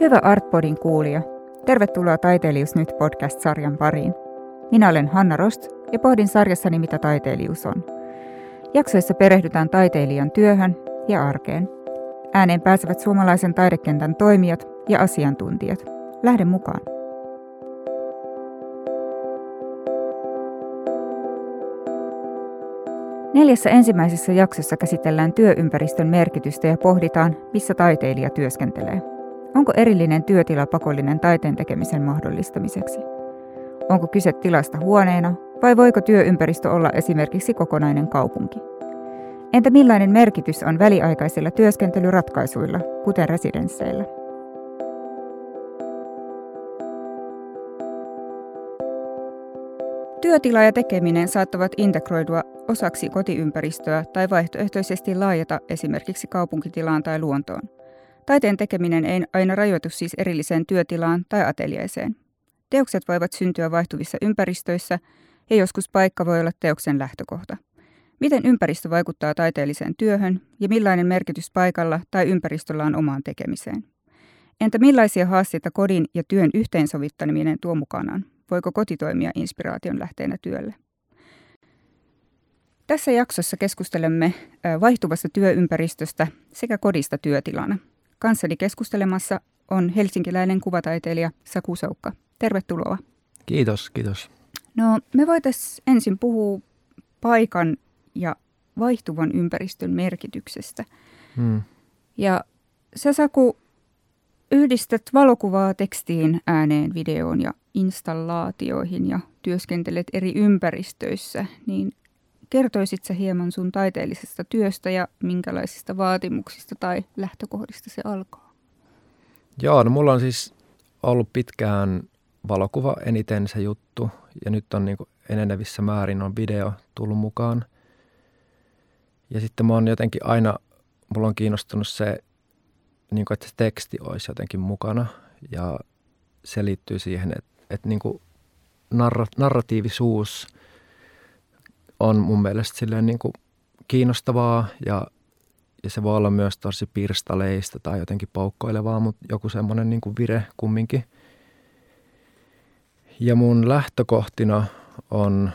Hyvä Artpodin kuulija. Tervetuloa Taiteilijuus nyt podcast-sarjan pariin. Minä olen Hanna Rost ja pohdin sarjassani, mitä taiteilijuus on. Jaksoissa perehdytään taiteilijan työhön ja arkeen. Ääneen pääsevät suomalaisen taidekentän toimijat ja asiantuntijat. Lähden mukaan. Neljässä ensimmäisessä jaksossa käsitellään työympäristön merkitystä ja pohditaan, missä taiteilija työskentelee. Onko erillinen työtila pakollinen taiteen tekemisen mahdollistamiseksi? Onko kyse tilasta huoneena vai voiko työympäristö olla esimerkiksi kokonainen kaupunki? Entä millainen merkitys on väliaikaisilla työskentelyratkaisuilla, kuten residensseillä? Työtila ja tekeminen saattavat integroidua osaksi kotiympäristöä tai vaihtoehtoisesti laajata esimerkiksi kaupunkitilaan tai luontoon. Taiteen tekeminen ei aina rajoitu siis erilliseen työtilaan tai ateljeeseen. Teokset voivat syntyä vaihtuvissa ympäristöissä ja joskus paikka voi olla teoksen lähtökohta. Miten ympäristö vaikuttaa taiteelliseen työhön ja millainen merkitys paikalla tai ympäristöllä on omaan tekemiseen? Entä millaisia haasteita kodin ja työn yhteensovittaminen tuo mukanaan? Voiko koti toimia inspiraation lähteenä työlle? Tässä jaksossa keskustelemme vaihtuvasta työympäristöstä sekä kodista työtilana. Kanssani keskustelemassa on helsinkiläinen kuvataiteilija Saku Soukka. Tervetuloa. Kiitos, kiitos. No, me voitaisiin ensin puhua paikan ja vaihtuvan ympäristön merkityksestä. Hmm. Ja sä Saku yhdistät valokuvaa tekstiin, ääneen, videoon ja installaatioihin ja työskentelet eri ympäristöissä, niin kertoisit sä hieman sun taiteellisesta työstä ja minkälaisista vaatimuksista tai lähtökohdista se alkaa? Joo, no mulla on siis ollut pitkään valokuva eniten se juttu ja nyt on niin enenevissä määrin on video tullut mukaan. Ja sitten mä oon jotenkin aina, mulla on kiinnostunut se, niin kuin, että se teksti olisi jotenkin mukana ja se liittyy siihen, että, että niin kuin narra, narratiivisuus on mun mielestä silleen niin kuin kiinnostavaa ja, ja se voi olla myös tosi pirstaleista tai jotenkin poukkoilevaa, mutta joku semmoinen niin kuin vire kumminkin. Ja mun lähtökohtina on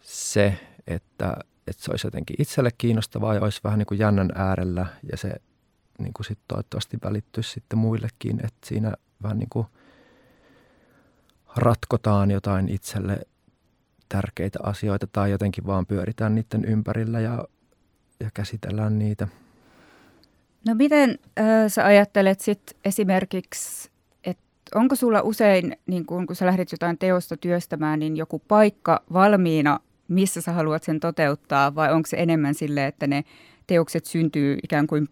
se, että, että se olisi jotenkin itselle kiinnostavaa ja olisi vähän niin kuin jännän äärellä ja se niin kuin sit toivottavasti välittyisi sitten muillekin, että siinä vähän niin kuin ratkotaan jotain itselle tärkeitä asioita tai jotenkin vaan pyöritään niiden ympärillä ja, ja käsitellään niitä. No miten äh, sä ajattelet sit esimerkiksi, että onko sulla usein, niin kun, kun sä lähdet jotain teosta työstämään, niin joku paikka valmiina, missä sä haluat sen toteuttaa vai onko se enemmän sille, että ne teokset syntyy ikään kuin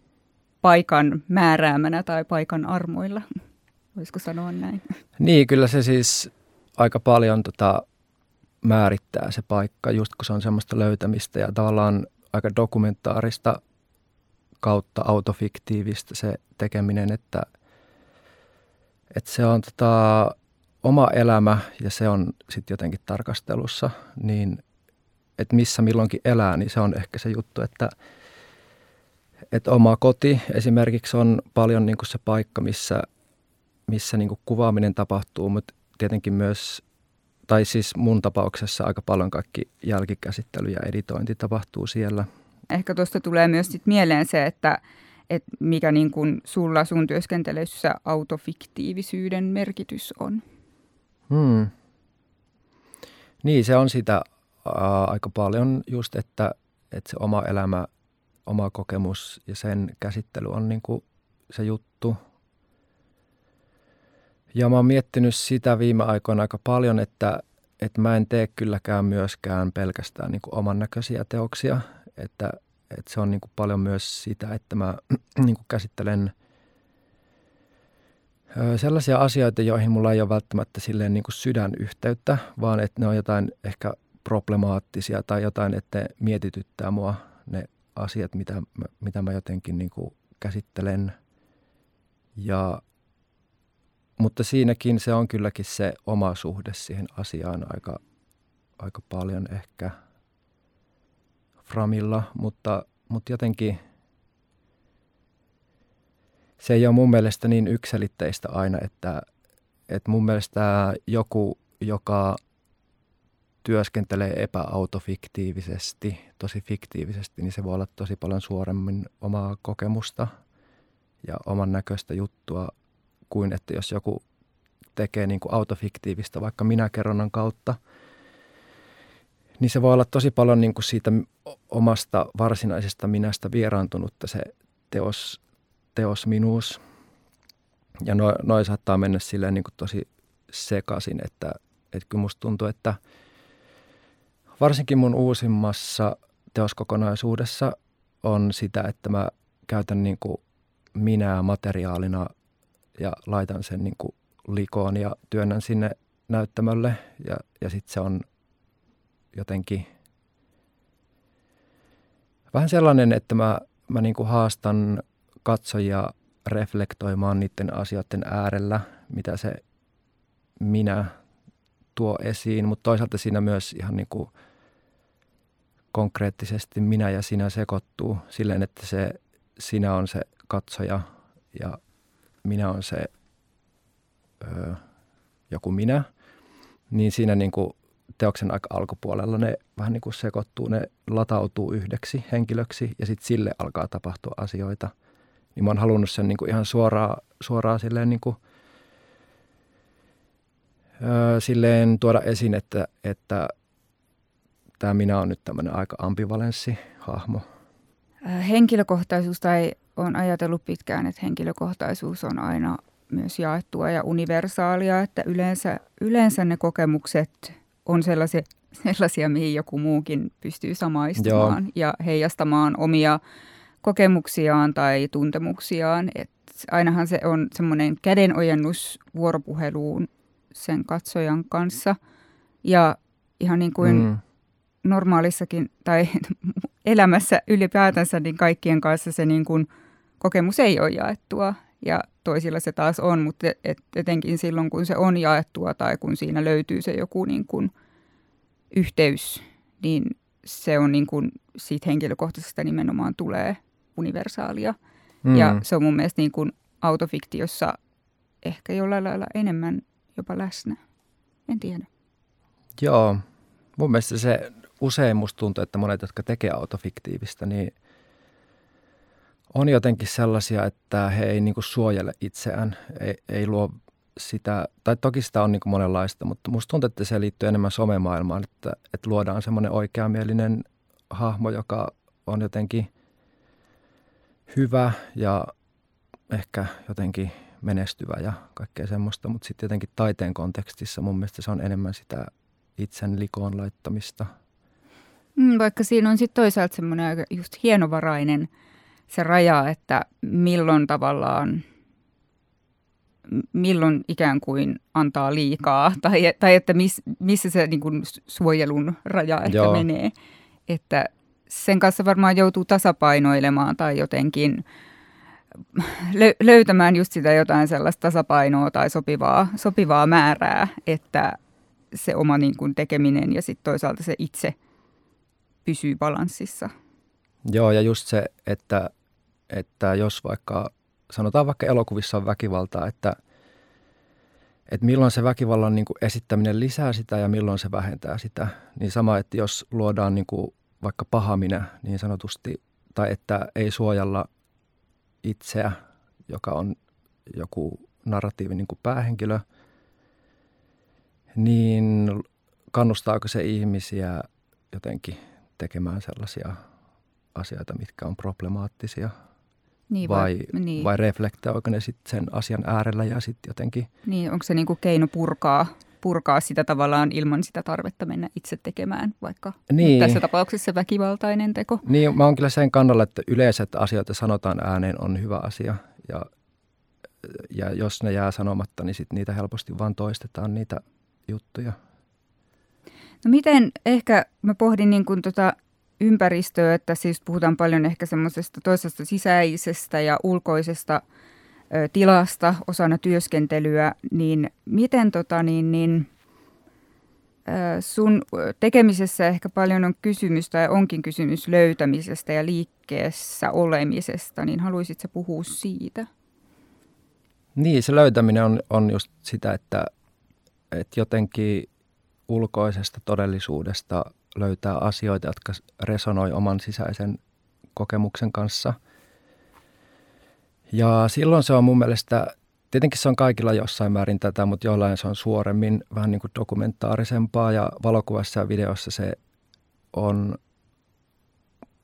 paikan määräämänä tai paikan armoilla? Voisiko sanoa näin? Niin, kyllä se siis aika paljon tota, määrittää se paikka, just kun se on semmoista löytämistä ja tavallaan aika dokumentaarista kautta autofiktiivistä se tekeminen, että, että se on tota, oma elämä ja se on sitten jotenkin tarkastelussa, niin että missä milloinkin elää, niin se on ehkä se juttu, että, että oma koti esimerkiksi on paljon niin kuin se paikka, missä, missä niin kuin kuvaaminen tapahtuu, mutta tietenkin myös tai siis mun tapauksessa aika paljon kaikki jälkikäsittely ja editointi tapahtuu siellä. Ehkä tuosta tulee myös sit mieleen se, että, että mikä niin kun sulla sun työskentelyssä autofiktiivisyyden merkitys on. Hmm. Niin, se on sitä ää, aika paljon just, että, että se oma elämä, oma kokemus ja sen käsittely on niin kuin se juttu – ja mä oon miettinyt sitä viime aikoina aika paljon, että, että mä en tee kylläkään myöskään pelkästään niin kuin oman näköisiä teoksia. Että, että se on niin kuin paljon myös sitä, että mä niin kuin käsittelen sellaisia asioita, joihin mulla ei ole välttämättä silleen niin kuin sydänyhteyttä, vaan että ne on jotain ehkä problemaattisia tai jotain, että ne mietityttää mua ne asiat, mitä, mitä mä jotenkin niin kuin käsittelen. Ja mutta siinäkin se on kylläkin se oma suhde siihen asiaan aika, aika paljon ehkä framilla, mutta, mutta jotenkin se ei ole mun mielestä niin yksilitteistä aina, että, että mun mielestä joku, joka työskentelee epäautofiktiivisesti, tosi fiktiivisesti, niin se voi olla tosi paljon suoremmin omaa kokemusta ja oman näköistä juttua kuin että jos joku tekee niin kuin autofiktiivistä vaikka minäkerronnan kautta, niin se voi olla tosi paljon niin kuin siitä omasta varsinaisesta minästä vieraantunutta se teos, teos minuus. Ja noin noi saattaa mennä silleen niin kuin tosi sekaisin, että, että kyllä musta tuntuu, että varsinkin mun uusimmassa teoskokonaisuudessa on sitä, että mä käytän niin kuin minää materiaalina ja laitan sen niin kuin likoon ja työnnän sinne näyttämölle. Ja, ja sitten se on jotenkin vähän sellainen, että mä, mä niin kuin haastan katsojia reflektoimaan niiden asioiden äärellä, mitä se minä tuo esiin, mutta toisaalta siinä myös ihan niin kuin konkreettisesti minä ja sinä sekoittuu silleen, että se sinä on se katsoja ja minä on se ö, joku minä, niin siinä niin kuin teoksen aika alkupuolella ne vähän niin kuin sekoittuu, ne latautuu yhdeksi henkilöksi ja sitten sille alkaa tapahtua asioita. Niin mä oon halunnut sen niin kuin ihan suoraan, suoraan silleen, niin kuin, öö, silleen tuoda esiin, että, että tämä minä on nyt tämmöinen aika ambivalenssi hahmo. Henkilökohtaisuus tai on ajatellut pitkään, että henkilökohtaisuus on aina myös jaettua ja universaalia, että yleensä, yleensä ne kokemukset on sellaisia, sellaisia, mihin joku muukin pystyy samaistumaan Joo. ja heijastamaan omia kokemuksiaan tai tuntemuksiaan. Et ainahan se on semmoinen kädenojennus vuoropuheluun sen katsojan kanssa. Ja ihan niin kuin mm. normaalissakin tai elämässä ylipäätänsä, niin kaikkien kanssa se niin kuin kokemus ei ole jaettua. Ja toisilla se taas on, mutta et, etenkin silloin, kun se on jaettua tai kun siinä löytyy se joku niin kuin yhteys, niin se on niin kuin siitä henkilökohtaisesta nimenomaan tulee universaalia. Mm. Ja se on mun mielestä niin kuin autofiktiossa ehkä jollain lailla enemmän jopa läsnä. En tiedä. Joo, mun mielestä se usein musta tuntuu, että monet, jotka tekee autofiktiivistä, niin on jotenkin sellaisia, että he ei niin kuin suojele itseään, ei, ei luo sitä, tai toki sitä on niin kuin monenlaista, mutta musta tuntuu, että se liittyy enemmän somemaailmaan, että, että luodaan semmoinen oikeamielinen hahmo, joka on jotenkin hyvä ja ehkä jotenkin menestyvä ja kaikkea semmoista, mutta sitten jotenkin taiteen kontekstissa mun mielestä se on enemmän sitä itsen likoon laittamista. Mm, vaikka siinä on sitten toisaalta semmoinen aika just hienovarainen – se raja, että milloin tavallaan, milloin ikään kuin antaa liikaa tai, tai että miss, missä se niin kuin suojelun raja ehkä Joo. menee. Että sen kanssa varmaan joutuu tasapainoilemaan tai jotenkin lö- löytämään just sitä jotain sellaista tasapainoa tai sopivaa, sopivaa määrää, että se oma niin kuin tekeminen ja sitten toisaalta se itse pysyy balanssissa. Joo, ja just se, että että jos vaikka, sanotaan vaikka elokuvissa on väkivaltaa, että, että milloin se väkivallan niin kuin esittäminen lisää sitä ja milloin se vähentää sitä. Niin sama, että jos luodaan niin kuin vaikka pahamina niin sanotusti, tai että ei suojella itseä, joka on joku narratiivin niin kuin päähenkilö, niin kannustaako se ihmisiä jotenkin tekemään sellaisia asioita, mitkä on problemaattisia – niin, vai, vai, niin. vai reflektoiko ne sitten sen asian äärellä ja sitten jotenkin... Niin, onko se niinku keino purkaa, purkaa sitä tavallaan ilman sitä tarvetta mennä itse tekemään, vaikka niin. tässä tapauksessa väkivaltainen teko? Niin, mä oon kyllä sen kannalla, että yleiset asioita sanotaan ääneen on hyvä asia ja, ja jos ne jää sanomatta, niin sitten niitä helposti vaan toistetaan niitä juttuja. No miten, ehkä mä pohdin niin kuin tota ympäristöä, että siis puhutaan paljon ehkä semmoisesta toisesta sisäisestä ja ulkoisesta tilasta osana työskentelyä, niin miten tota, niin, niin, sun tekemisessä ehkä paljon on kysymys tai onkin kysymys löytämisestä ja liikkeessä olemisesta, niin haluaisitko puhua siitä? Niin, se löytäminen on, on just sitä, että, että jotenkin ulkoisesta todellisuudesta löytää asioita, jotka resonoi oman sisäisen kokemuksen kanssa. Ja silloin se on mun mielestä, tietenkin se on kaikilla jossain määrin tätä, mutta jollain se on suoremmin vähän niin kuin dokumentaarisempaa ja valokuvassa ja videossa se on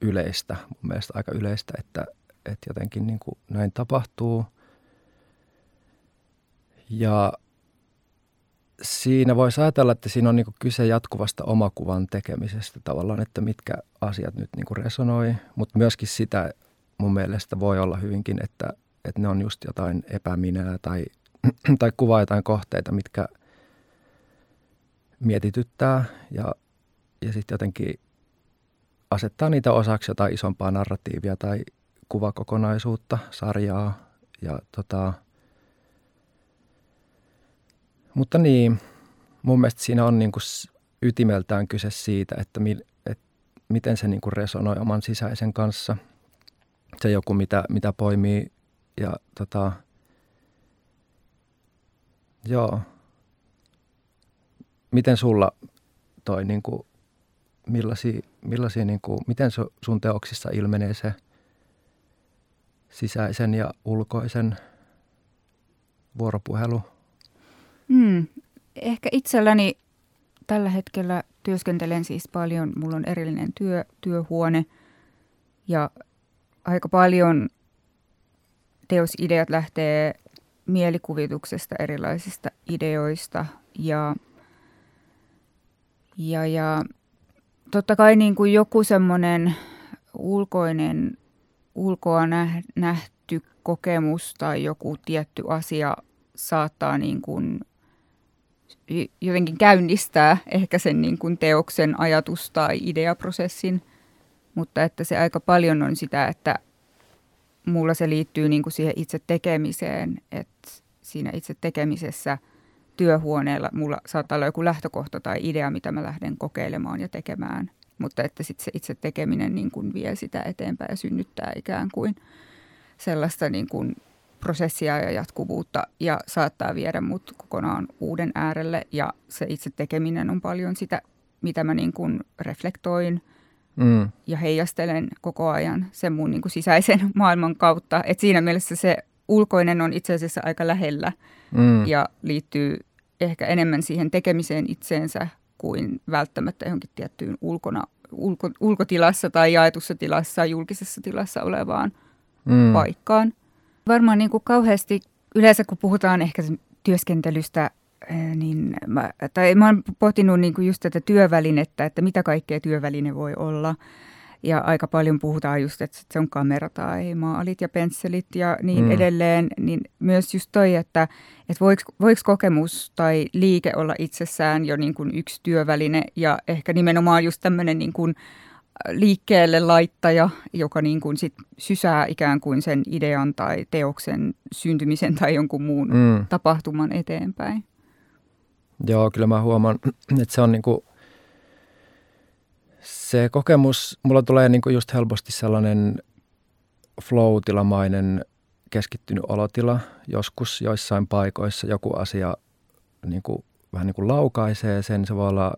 yleistä, mun mielestä aika yleistä, että, että jotenkin niin kuin näin tapahtuu. Ja siinä voisi ajatella, että siinä on niin kyse jatkuvasta omakuvan tekemisestä tavallaan, että mitkä asiat nyt niin resonoi, mutta myöskin sitä mun mielestä voi olla hyvinkin, että, että ne on just jotain epäminää tai, tai kuvaa jotain kohteita, mitkä mietityttää ja, ja sitten jotenkin asettaa niitä osaksi jotain isompaa narratiivia tai kuvakokonaisuutta, sarjaa ja tota, mutta niin, mun mielestä siinä on niin kuin ytimeltään kyse siitä, että, mi, että miten se niin kuin resonoi oman sisäisen kanssa. Se joku, mitä, mitä poimii ja tota, joo. Miten sulla toi, niin kuin, millaisia, millaisia niin kuin, miten sun teoksissa ilmenee se sisäisen ja ulkoisen vuoropuhelu? Mm, ehkä itselläni tällä hetkellä työskentelen siis paljon. Mulla on erillinen työ, työhuone ja aika paljon teosideat lähtee mielikuvituksesta, erilaisista ideoista ja, ja, ja totta kai niin kuin joku semmoinen ulkoinen, ulkoa nähty kokemus tai joku tietty asia saattaa niin kuin jotenkin käynnistää ehkä sen niin kuin teoksen ajatus- tai ideaprosessin, mutta että se aika paljon on sitä, että mulla se liittyy niin kuin siihen itse tekemiseen, että siinä itse tekemisessä työhuoneella mulla saattaa olla joku lähtökohta tai idea, mitä mä lähden kokeilemaan ja tekemään, mutta että sitten se itse tekeminen niin kuin vie sitä eteenpäin ja synnyttää ikään kuin sellaista niin kuin prosessia ja jatkuvuutta ja saattaa viedä mut kokonaan uuden äärelle ja se itse tekeminen on paljon sitä, mitä mä niin kuin reflektoin mm. ja heijastelen koko ajan sen mun niin kuin sisäisen maailman kautta. Et siinä mielessä se ulkoinen on itse asiassa aika lähellä mm. ja liittyy ehkä enemmän siihen tekemiseen itseensä kuin välttämättä johonkin tiettyyn ulkona, ulko, ulkotilassa tai jaetussa tilassa, julkisessa tilassa olevaan mm. paikkaan. Varmaan niin kuin kauheasti yleensä kun puhutaan ehkä työskentelystä, niin mä, tai mä oon pohtinut niin kuin just tätä työvälinettä, että mitä kaikkea työväline voi olla. Ja aika paljon puhutaan just, että se on kamera tai maalit ja pensselit ja niin mm. edelleen. Niin myös just toi, että, että voiko, voiko kokemus tai liike olla itsessään jo niin kuin yksi työväline ja ehkä nimenomaan just tämmöinen niin kuin, liikkeelle laittaja, joka niin kuin sit sysää ikään kuin sen idean tai teoksen syntymisen tai jonkun muun mm. tapahtuman eteenpäin. Joo, kyllä mä huomaan, että se on niin kuin, se kokemus, mulla tulee niin kuin just helposti sellainen flow-tilamainen keskittynyt olotila. Joskus joissain paikoissa joku asia niin kuin, vähän niin kuin laukaisee sen. Se voi olla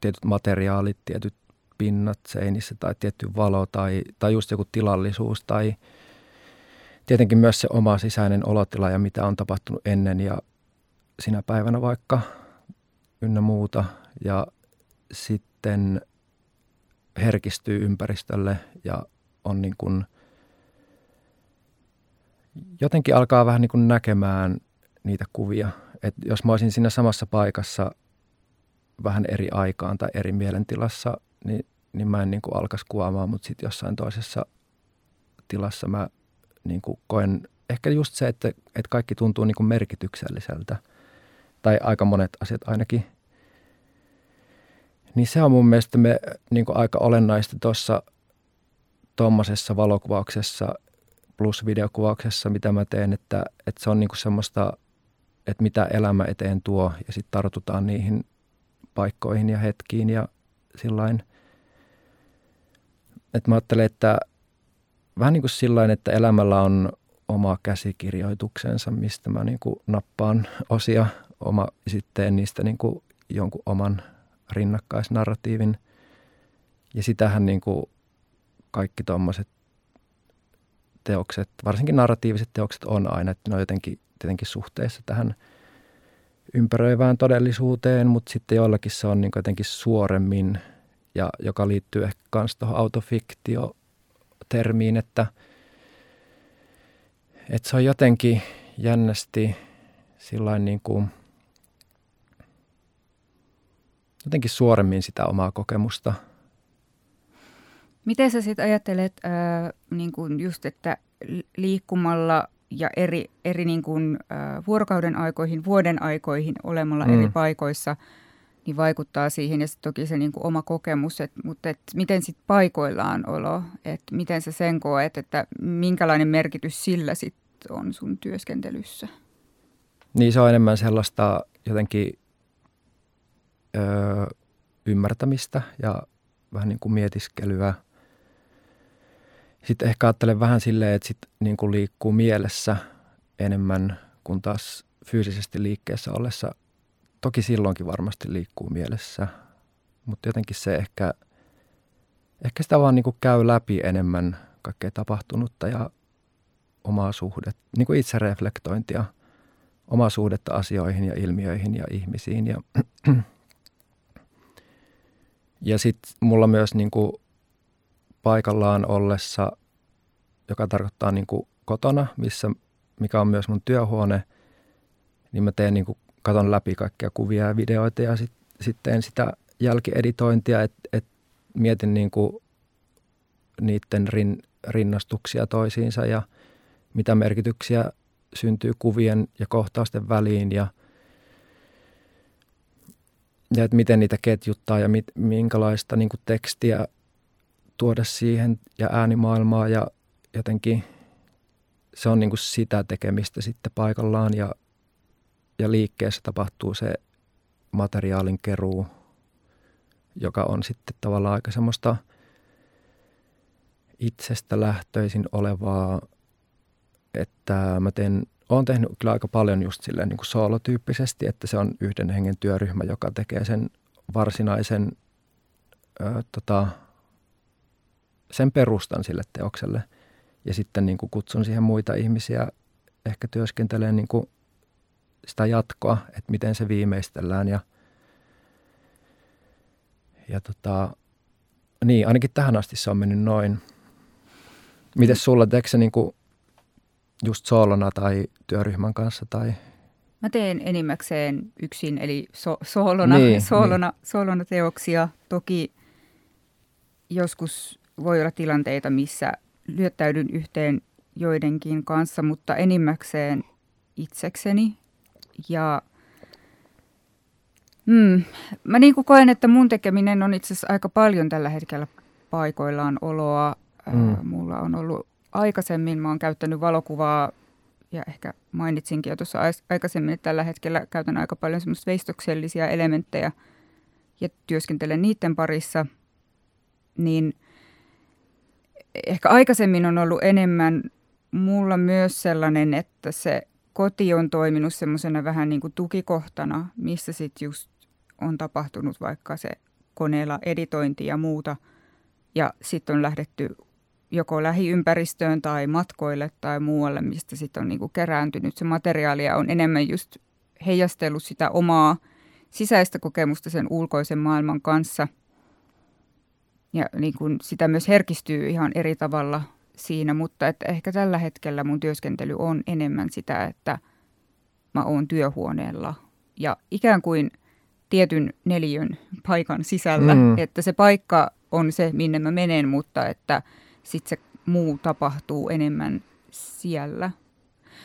tietyt materiaalit, tietyt pinnat seinissä tai tietty valo tai, tai just joku tilallisuus tai tietenkin myös se oma sisäinen olotila ja mitä on tapahtunut ennen ja sinä päivänä vaikka ynnä muuta. Ja sitten herkistyy ympäristölle ja on niin kuin, jotenkin alkaa vähän niin kuin näkemään niitä kuvia. Et jos mä olisin siinä samassa paikassa vähän eri aikaan tai eri mielentilassa, niin, niin mä en niin kuin alkaisi kuvaamaan, mutta sitten jossain toisessa tilassa mä niin kuin koen ehkä just se, että, että kaikki tuntuu niin kuin merkitykselliseltä. Tai aika monet asiat ainakin. Niin se on mun mielestä me, niin kuin aika olennaista tuossa tuommoisessa valokuvauksessa plus videokuvauksessa, mitä mä teen, että, että se on niin kuin semmoista, että mitä elämä eteen tuo ja sitten tartutaan niihin paikkoihin ja hetkiin ja sillain. Että mä ajattelen, että vähän niin kuin sillain, että elämällä on oma käsikirjoituksensa, mistä mä niin kuin nappaan osia oma, sitten niistä niin kuin jonkun oman rinnakkaisnarratiivin. Ja sitähän niin kuin kaikki tuommoiset teokset, varsinkin narratiiviset teokset on aina, että ne on jotenkin tietenkin suhteessa tähän ympäröivään todellisuuteen, mutta sitten joillakin se on niin jotenkin suoremmin, ja joka liittyy ehkä myös tuohon autofiktio-termiin, että, että se on jotenkin jännästi sillain niin kuin, jotenkin suoremmin sitä omaa kokemusta – Miten sä sitten ajattelet äh, niin kuin just, että liikkumalla ja eri, eri niin kuin, äh, vuorokauden aikoihin, vuoden aikoihin olemalla mm. eri paikoissa, niin vaikuttaa siihen. Ja sitten toki se niin kuin oma kokemus, et, mutta et miten sitten paikoillaan olo, että miten sä sen koet, että minkälainen merkitys sillä sitten on sun työskentelyssä? Niin se on enemmän sellaista jotenkin öö, ymmärtämistä ja vähän niin kuin mietiskelyä – sitten ehkä ajattelen vähän silleen, että sit niin kuin liikkuu mielessä enemmän kuin taas fyysisesti liikkeessä ollessa. Toki silloinkin varmasti liikkuu mielessä, mutta jotenkin se ehkä, ehkä sitä vaan niin kuin käy läpi enemmän kaikkea tapahtunutta ja omaa suhdetta, niin kuin itsereflektointia, omaa suhdetta asioihin ja ilmiöihin ja ihmisiin. Ja, ja sitten mulla myös niin kuin paikallaan ollessa, joka tarkoittaa niin kuin kotona, missä, mikä on myös mun työhuone, niin mä teen niin kuin, katon läpi kaikkia kuvia ja videoita ja sitten sit teen sitä jälkieditointia, että et mietin niin kuin niiden rin, rinnastuksia toisiinsa ja mitä merkityksiä syntyy kuvien ja kohtausten väliin ja, ja että miten niitä ketjuttaa ja mit, minkälaista niin kuin tekstiä tuoda siihen ja äänimaailmaa ja jotenkin se on niin kuin sitä tekemistä sitten paikallaan ja, ja liikkeessä tapahtuu se materiaalin keruu, joka on sitten tavallaan aika semmoista itsestä lähtöisin olevaa, että mä teen, olen tehnyt kyllä aika paljon just silleen niin kuin soolotyyppisesti, että se on yhden hengen työryhmä, joka tekee sen varsinaisen ö, tota, sen perustan sille teokselle. Ja sitten niin kuin kutsun siihen muita ihmisiä ehkä työskentelee niin kuin sitä jatkoa, että miten se viimeistellään. Ja, ja tota, niin, ainakin tähän asti se on mennyt noin. Miten sulla, teekö se niin kuin just soolona tai työryhmän kanssa? Tai? Mä teen enimmäkseen yksin, eli so- soolona, niin, soolona, niin. soolona teoksia. Toki joskus voi olla tilanteita, missä lyöttäydyn yhteen joidenkin kanssa, mutta enimmäkseen itsekseni. Ja mm, mä niin kuin koen, että mun tekeminen on itse asiassa aika paljon tällä hetkellä paikoillaan oloa. Mm. Äh, mulla on ollut aikaisemmin, mä oon käyttänyt valokuvaa ja ehkä mainitsinkin jo tuossa aikaisemmin, että tällä hetkellä käytän aika paljon semmoista veistoksellisia elementtejä ja työskentelen niiden parissa, niin – ehkä aikaisemmin on ollut enemmän mulla myös sellainen, että se koti on toiminut semmoisena vähän niin kuin tukikohtana, missä sitten just on tapahtunut vaikka se koneella editointi ja muuta. Ja sitten on lähdetty joko lähiympäristöön tai matkoille tai muualle, mistä sitten on niin kuin kerääntynyt se materiaali ja on enemmän just heijastellut sitä omaa sisäistä kokemusta sen ulkoisen maailman kanssa – ja niin kuin sitä myös herkistyy ihan eri tavalla siinä, mutta että ehkä tällä hetkellä mun työskentely on enemmän sitä, että mä oon työhuoneella ja ikään kuin tietyn neljön paikan sisällä, mm. että se paikka on se, minne mä menen, mutta että sitten se muu tapahtuu enemmän siellä.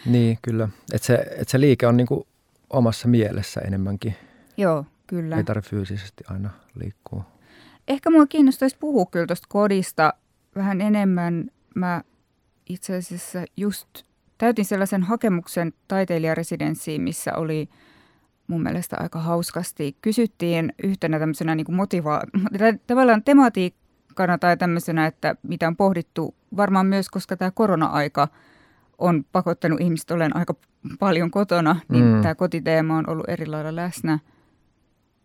Niin, kyllä. Että se, et se liike on niinku omassa mielessä enemmänkin. Joo, kyllä. Ei tarvitse fyysisesti aina liikkua. Ehkä mua kiinnostaisi puhua kyllä tuosta kodista vähän enemmän. Mä itse asiassa just täytin sellaisen hakemuksen taiteilijaresidenssiin, missä oli mun mielestä aika hauskasti. Kysyttiin yhtenä tämmöisenä niin motivaa, tavallaan tematiikkana tai tämmöisenä, että mitä on pohdittu varmaan myös, koska tämä korona-aika on pakottanut ihmiset olen aika paljon kotona, niin mm. tämä kotiteema on ollut eri lailla läsnä.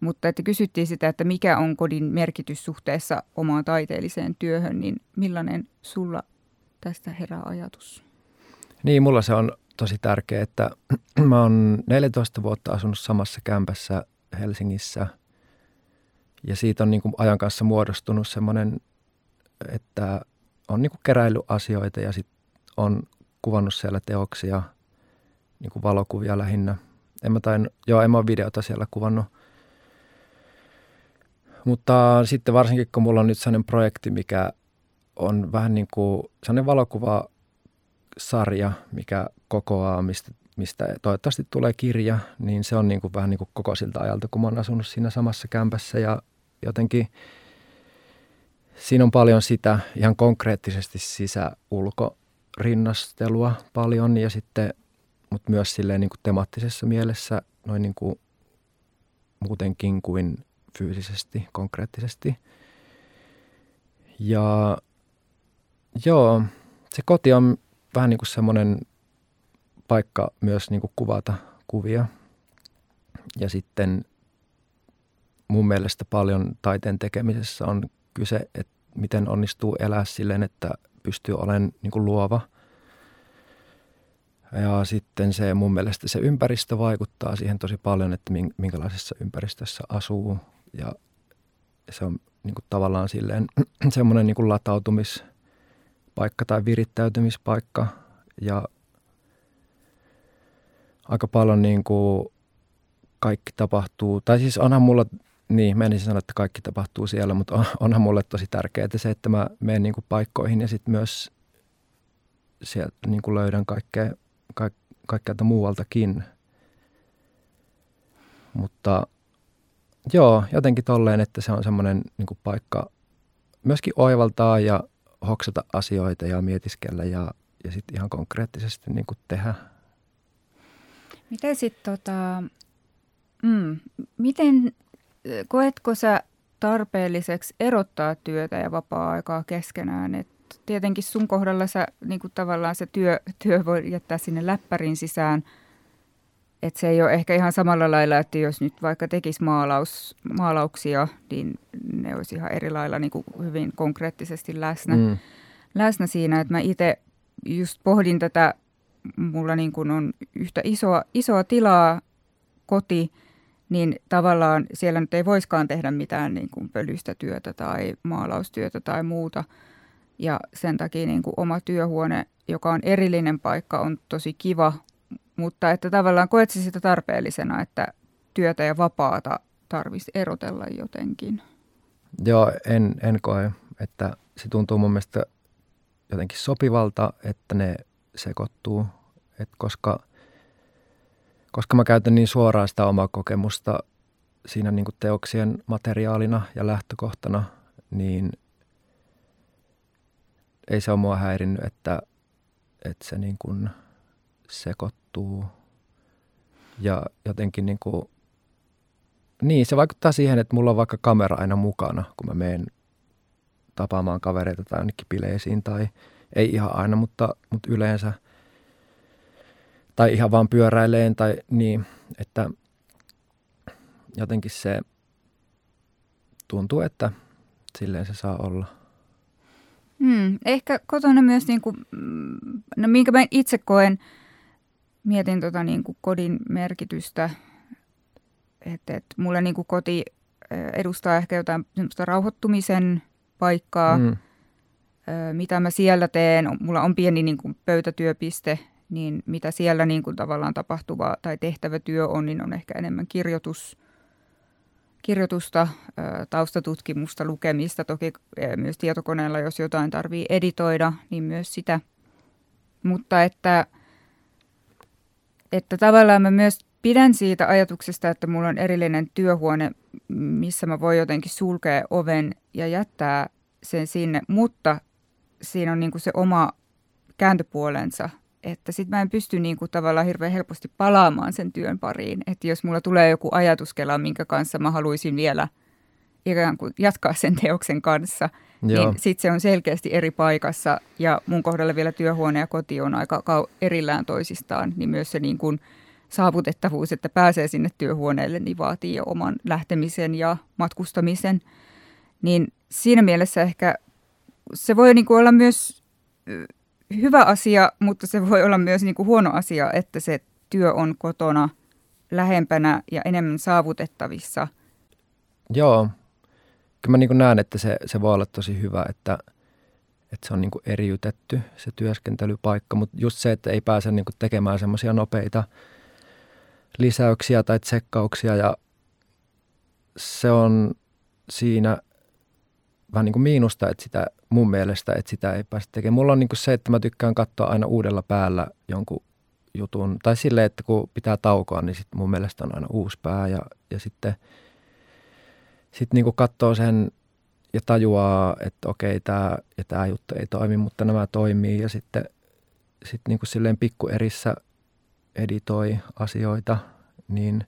Mutta että kysyttiin sitä, että mikä on kodin merkitys suhteessa omaan taiteelliseen työhön, niin millainen sulla tästä herää ajatus? Niin, mulla se on tosi tärkeää, että mä oon 14 vuotta asunut samassa kämpässä Helsingissä ja siitä on niin kuin ajan kanssa muodostunut semmoinen, että on niin kuin keräillyt asioita ja sitten on kuvannut siellä teoksia, niin kuin valokuvia lähinnä. En mä tain, joo, en mä ole videota siellä kuvannut. Mutta sitten varsinkin, kun mulla on nyt sellainen projekti, mikä on vähän niin kuin sellainen valokuvasarja, mikä kokoaa, mistä, mistä toivottavasti tulee kirja, niin se on niin kuin vähän niin kuin koko siltä ajalta, kun mä oon asunut siinä samassa kämpässä ja jotenkin siinä on paljon sitä ihan konkreettisesti sisä-ulko rinnastelua paljon ja sitten, mutta myös silleen niin kuin temaattisessa mielessä noin niin kuin muutenkin kuin fyysisesti, konkreettisesti. Ja joo, se koti on vähän niin kuin semmoinen paikka myös niin kuin kuvata kuvia. Ja sitten mun mielestä paljon taiteen tekemisessä on kyse, että miten onnistuu elää silleen, että pystyy olemaan niin kuin luova. Ja sitten se mun mielestä se ympäristö vaikuttaa siihen tosi paljon, että minkälaisessa ympäristössä asuu. Ja se on niin kuin tavallaan silleen semmoinen niin kuin latautumispaikka tai virittäytymispaikka. Ja aika paljon niin kuin kaikki tapahtuu, tai siis onhan mulla niin, menisin sanoa, että kaikki tapahtuu siellä, mutta on, onhan mulle tosi tärkeää se, että mä menen niin kuin paikkoihin ja sitten myös sieltä niin kuin löydän kaikkea, kaik, kaikkealta muualtakin. Mutta joo, jotenkin tolleen, että se on semmoinen niin paikka myöskin oivaltaa ja hoksata asioita ja mietiskellä ja, ja sitten ihan konkreettisesti niin kuin tehdä. Miten sitten tota, mm, miten koetko sä tarpeelliseksi erottaa työtä ja vapaa-aikaa keskenään? Et tietenkin sun kohdalla sä, niin kuin tavallaan se työ, työ voi jättää sinne läppärin sisään. Et se ei ole ehkä ihan samalla lailla, että jos nyt vaikka tekisi maalaus, maalauksia, niin ne olisi ihan eri lailla niin kuin hyvin konkreettisesti läsnä, mm. läsnä siinä. Että mä itse just pohdin tätä, mulla niin kuin on yhtä isoa, isoa tilaa koti – niin tavallaan siellä nyt ei voiskaan tehdä mitään niin kuin pölystä työtä tai maalaustyötä tai muuta. Ja sen takia niin kuin oma työhuone, joka on erillinen paikka, on tosi kiva, mutta että tavallaan koet sitä tarpeellisena, että työtä ja vapaata tarvitsisi erotella jotenkin? Joo, en, en koe, että se tuntuu mun mielestä jotenkin sopivalta, että ne sekoittuu, että koska – koska mä käytän niin suoraan sitä omaa kokemusta siinä niin teoksien materiaalina ja lähtökohtana, niin ei se ole mua häirinnyt, että, että se niin kuin sekoittuu. Ja jotenkin niin kuin, niin se vaikuttaa siihen, että mulla on vaikka kamera aina mukana, kun mä menen tapaamaan kavereita tai jonnekin bileisiin tai ei ihan aina, mutta, mutta yleensä – tai ihan vaan pyöräileen tai niin, että jotenkin se tuntuu, että silleen se saa olla. Hmm, ehkä kotona myös, niin kuin, no minkä mä itse koen, mietin tota niin kuin kodin merkitystä, että, että mulle niin kuin koti edustaa ehkä jotain rauhoittumisen paikkaa, hmm. mitä mä siellä teen. Mulla on pieni niin kuin pöytätyöpiste, niin mitä siellä niin kuin tavallaan tapahtuva tai tehtävä työ on, niin on ehkä enemmän kirjoitus, kirjoitusta, taustatutkimusta, lukemista. Toki myös tietokoneella, jos jotain tarvii editoida, niin myös sitä. Mutta että, että tavallaan mä myös pidän siitä ajatuksesta, että mulla on erillinen työhuone, missä mä voin jotenkin sulkea oven ja jättää sen sinne, mutta siinä on niin kuin se oma kääntöpuolensa – että sitten mä en pysty niin kuin tavallaan hirveän helposti palaamaan sen työn pariin. Että jos mulla tulee joku ajatuskela, minkä kanssa mä haluaisin vielä ikään kuin jatkaa sen teoksen kanssa, Joo. niin sitten se on selkeästi eri paikassa. Ja mun kohdalla vielä työhuone ja koti on aika erillään toisistaan, niin myös se niin kuin saavutettavuus, että pääsee sinne työhuoneelle, niin vaatii jo oman lähtemisen ja matkustamisen. Niin siinä mielessä ehkä se voi niin kuin olla myös hyvä asia, mutta se voi olla myös niin kuin huono asia, että se työ on kotona lähempänä ja enemmän saavutettavissa. Joo, kyllä mä niin näen, että se, se voi olla tosi hyvä, että, että se on niin kuin eriytetty se työskentelypaikka, mutta just se, että ei pääse niin kuin tekemään semmoisia nopeita lisäyksiä tai tsekkauksia ja se on siinä vähän niin kuin miinusta, että sitä mun mielestä, että sitä ei pääse tekemään. Mulla on niin kuin se, että mä tykkään katsoa aina uudella päällä jonkun jutun, tai silleen, että kun pitää taukoa, niin sit mun mielestä on aina uusi pää ja, ja sitten sit niin katsoo sen ja tajuaa, että okei, tämä ja tämä juttu ei toimi, mutta nämä toimii. Ja sitten sit niin kuin silleen pikkuerissä editoi asioita, niin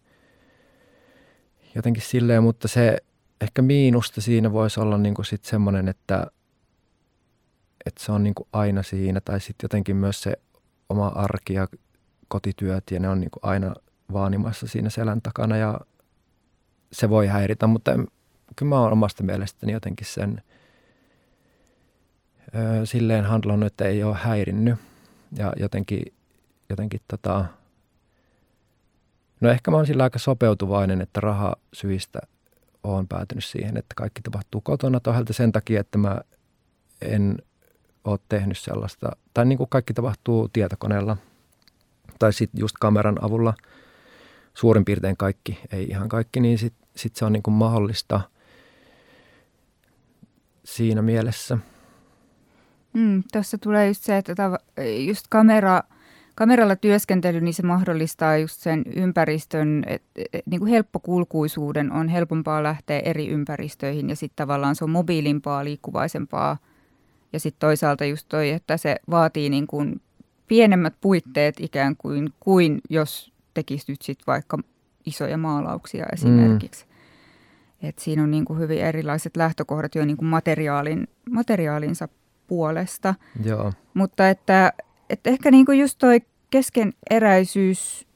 jotenkin silleen, mutta se ehkä miinusta siinä voisi olla niin kuin sit semmoinen, että, että se on niin aina siinä. Tai sitten jotenkin myös se oma arki ja kotityöt ja ne on niin aina vaanimassa siinä selän takana ja se voi häiritä, mutta kyllä mä oon omasta mielestäni jotenkin sen ö, silleen handlannut, että ei ole häirinnyt. Ja jotenkin, jotenkin tota, no ehkä mä oon sillä aika sopeutuvainen, että raha syistä oon päätynyt siihen, että kaikki tapahtuu kotona tohelta sen takia, että mä en ole tehnyt sellaista, tai niin kuin kaikki tapahtuu tietokoneella – tai sitten just kameran avulla. Suurin piirtein kaikki, ei ihan kaikki, niin sitten sit se on niin kuin mahdollista siinä mielessä. Mm, Tuossa tulee just se, että just kamera, kameralla työskentely, niin se mahdollistaa just sen ympäristön, et, et, niin kuin helppokulkuisuuden, on helpompaa lähteä eri ympäristöihin ja sitten tavallaan se on mobiilimpaa, liikkuvaisempaa. Ja sitten toisaalta just toi, että se vaatii niin kuin pienemmät puitteet ikään kuin, kuin jos tekisi nyt sitten vaikka isoja maalauksia esimerkiksi. Mm. Et siinä on niin kuin hyvin erilaiset lähtökohdat jo niin kuin materiaalin, materiaalinsa puolesta. Joo. Mutta että, että ehkä niin kuin just toi keskeneräisyys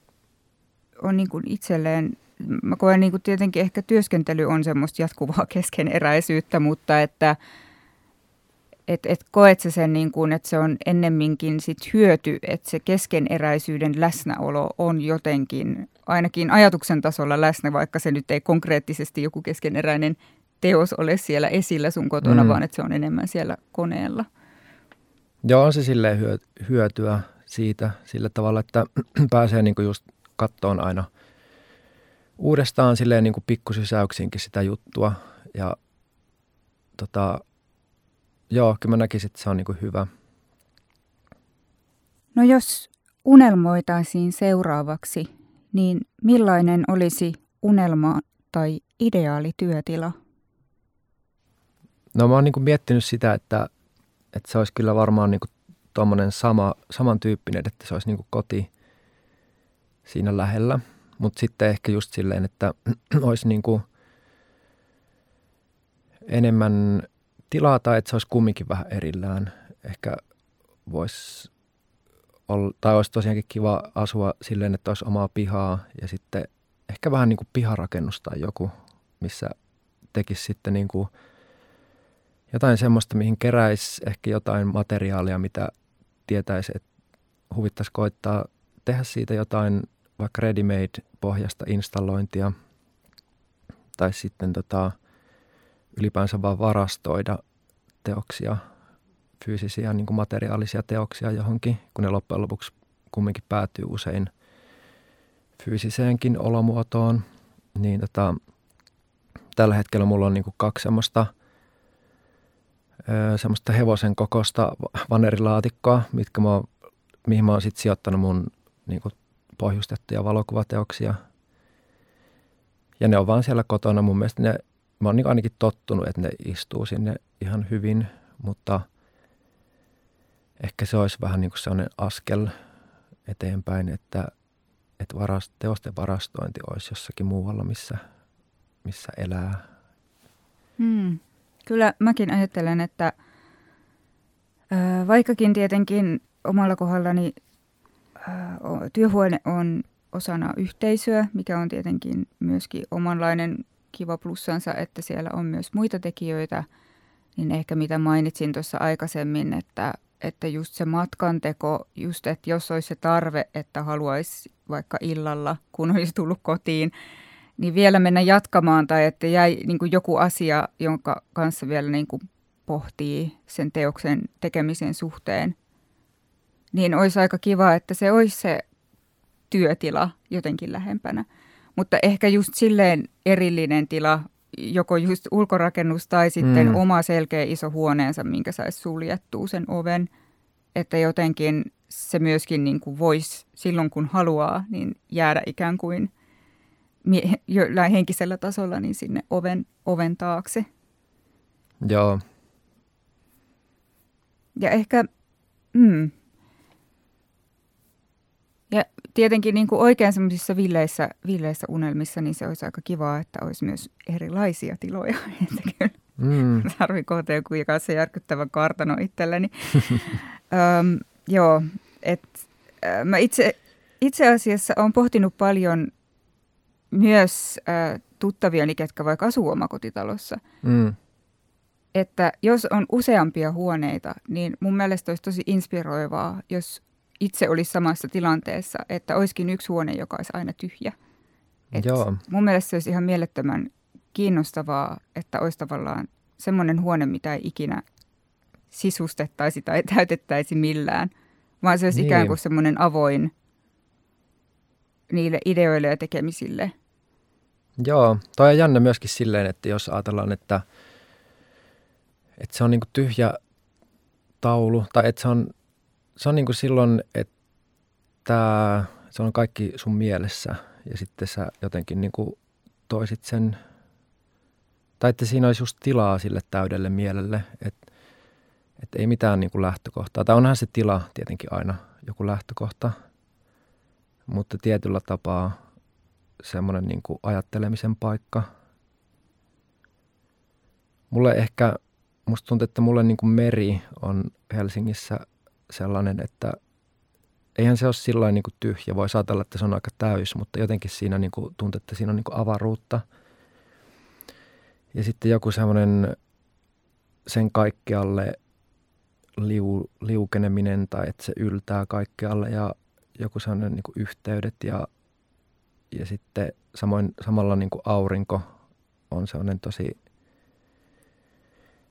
on niin kuin itselleen, mä koen niin kuin tietenkin ehkä työskentely on semmoista jatkuvaa keskeneräisyyttä, mutta että – että et koet sä sen niin kuin, että se on ennemminkin sit hyöty, että se keskeneräisyyden läsnäolo on jotenkin ainakin ajatuksen tasolla läsnä, vaikka se nyt ei konkreettisesti joku keskeneräinen teos ole siellä esillä sun kotona, mm. vaan että se on enemmän siellä koneella. Joo, on se silleen hyötyä siitä sillä tavalla, että pääsee niinku just kattoon aina uudestaan silleen niinku pikkusysäyksinkin sitä juttua ja tota, Joo, kyllä mä näkisin, että se on niin kuin hyvä. No jos unelmoitaisiin seuraavaksi, niin millainen olisi unelma tai ideaali työtila? No mä oon niin kuin miettinyt sitä, että, että se olisi kyllä varmaan niin tuommoinen sama, samantyyppinen, että se olisi niin kuin koti siinä lähellä. Mutta sitten ehkä just silleen, että olisi niin kuin enemmän tilaa tai että se olisi kumminkin vähän erillään. Ehkä voisi olla, tai olisi tosiaankin kiva asua silleen, että olisi omaa pihaa ja sitten ehkä vähän niin kuin piharakennus tai joku, missä tekisi sitten niin kuin jotain semmoista, mihin keräisi ehkä jotain materiaalia, mitä tietäisi, että huvittaisi koittaa tehdä siitä jotain vaikka ready-made-pohjasta installointia tai sitten tota, ylipäänsä vaan varastoida teoksia, fyysisiä niin kuin materiaalisia teoksia johonkin, kun ne loppujen lopuksi kumminkin päätyy usein fyysiseenkin olomuotoon. Niin tota, tällä hetkellä mulla on niin kuin kaksi semmoista, semmoista hevosen kokosta vanerilaatikkoa, mitkä mä oon, mihin mä oon sitten sijoittanut mun niin kuin pohjustettuja valokuvateoksia. Ja ne on vaan siellä kotona. Mun mielestä ne mä oon niin ainakin tottunut, että ne istuu sinne ihan hyvin, mutta ehkä se olisi vähän niin kuin sellainen askel eteenpäin, että, että varast, teosten varastointi olisi jossakin muualla, missä, missä elää. Hmm. Kyllä mäkin ajattelen, että vaikkakin tietenkin omalla kohdallani työhuone on osana yhteisöä, mikä on tietenkin myöskin omanlainen kiva plussansa, että siellä on myös muita tekijöitä, niin ehkä mitä mainitsin tuossa aikaisemmin, että, että just se matkanteko, just että jos olisi se tarve, että haluaisi vaikka illalla, kun olisi tullut kotiin, niin vielä mennä jatkamaan tai että jäi niin kuin joku asia, jonka kanssa vielä niin kuin pohtii sen teoksen tekemisen suhteen, niin olisi aika kiva, että se olisi se työtila jotenkin lähempänä. Mutta ehkä just silleen erillinen tila, joko just ulkorakennus tai sitten mm. oma selkeä iso huoneensa, minkä saisi suljettua sen oven, että jotenkin se myöskin niin kuin voisi silloin kun haluaa, niin jäädä ikään kuin jollain henkisellä tasolla niin sinne oven, oven taakse. Joo. Ja ehkä, mm, tietenkin niin kuin oikein semmoisissa villeissä, villeissä unelmissa, niin se olisi aika kivaa, että olisi myös erilaisia tiloja. mm. Tarvii kohta joku se järkyttävä kartano itselleni. um, joo, et, äh, mä itse, itse asiassa olen pohtinut paljon myös äh, tuttaviani, ketkä vaikka asuu omakotitalossa. Mm. Että jos on useampia huoneita, niin mun mielestä olisi tosi inspiroivaa, jos itse olisi samassa tilanteessa, että olisikin yksi huone, joka olisi aina tyhjä. Et Joo. Mun mielestä se olisi ihan mielettömän kiinnostavaa, että olisi tavallaan semmoinen huone, mitä ei ikinä sisustettaisi tai täytettäisi millään, vaan se olisi niin. ikään kuin semmoinen avoin niille ideoille ja tekemisille. Joo, toi on jännä myöskin silleen, että jos ajatellaan, että, että se on niin tyhjä taulu, tai että se on se on niin kuin silloin, että se on kaikki sun mielessä ja sitten sä jotenkin niin kuin toisit sen, tai että siinä olisi just tilaa sille täydelle mielelle, että, että ei mitään niin kuin lähtökohtaa. Tai onhan se tila tietenkin aina joku lähtökohta, mutta tietyllä tapaa semmoinen niin kuin ajattelemisen paikka. Mulle ehkä, musta tuntuu, että mulle niin kuin meri on Helsingissä sellainen, että eihän se ole sillä niin tyhjä. Voi ajatella, että se on aika täys, mutta jotenkin siinä niin kuin, tuntuu, että siinä on niin avaruutta. Ja sitten joku semmoinen sen kaikkialle liu, liukeneminen tai että se yltää kaikkialle ja joku sellainen niin yhteydet ja, ja sitten samoin, samalla niin aurinko on sellainen tosi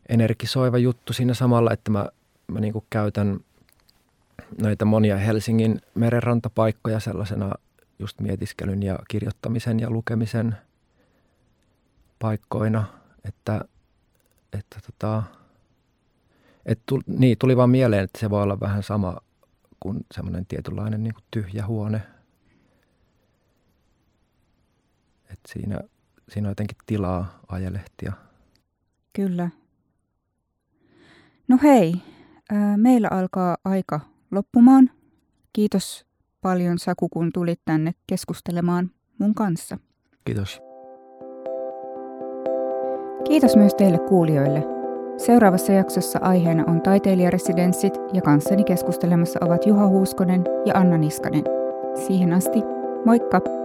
energisoiva juttu siinä samalla, että mä, mä niin käytän – noita monia Helsingin merenrantapaikkoja sellaisena just mietiskelyn ja kirjoittamisen ja lukemisen paikkoina, että, että tota, et tuli, niin, tuli vaan mieleen, että se voi olla vähän sama kuin semmoinen tietynlainen niin kuin tyhjä huone. että siinä, siinä on jotenkin tilaa ajelehtia. Kyllä. No hei, meillä alkaa aika loppumaan. Kiitos paljon Saku, kun tulit tänne keskustelemaan mun kanssa. Kiitos. Kiitos myös teille kuulijoille. Seuraavassa jaksossa aiheena on taiteilijaresidenssit ja kanssani keskustelemassa ovat Juha Huuskonen ja Anna Niskanen. Siihen asti, moikka!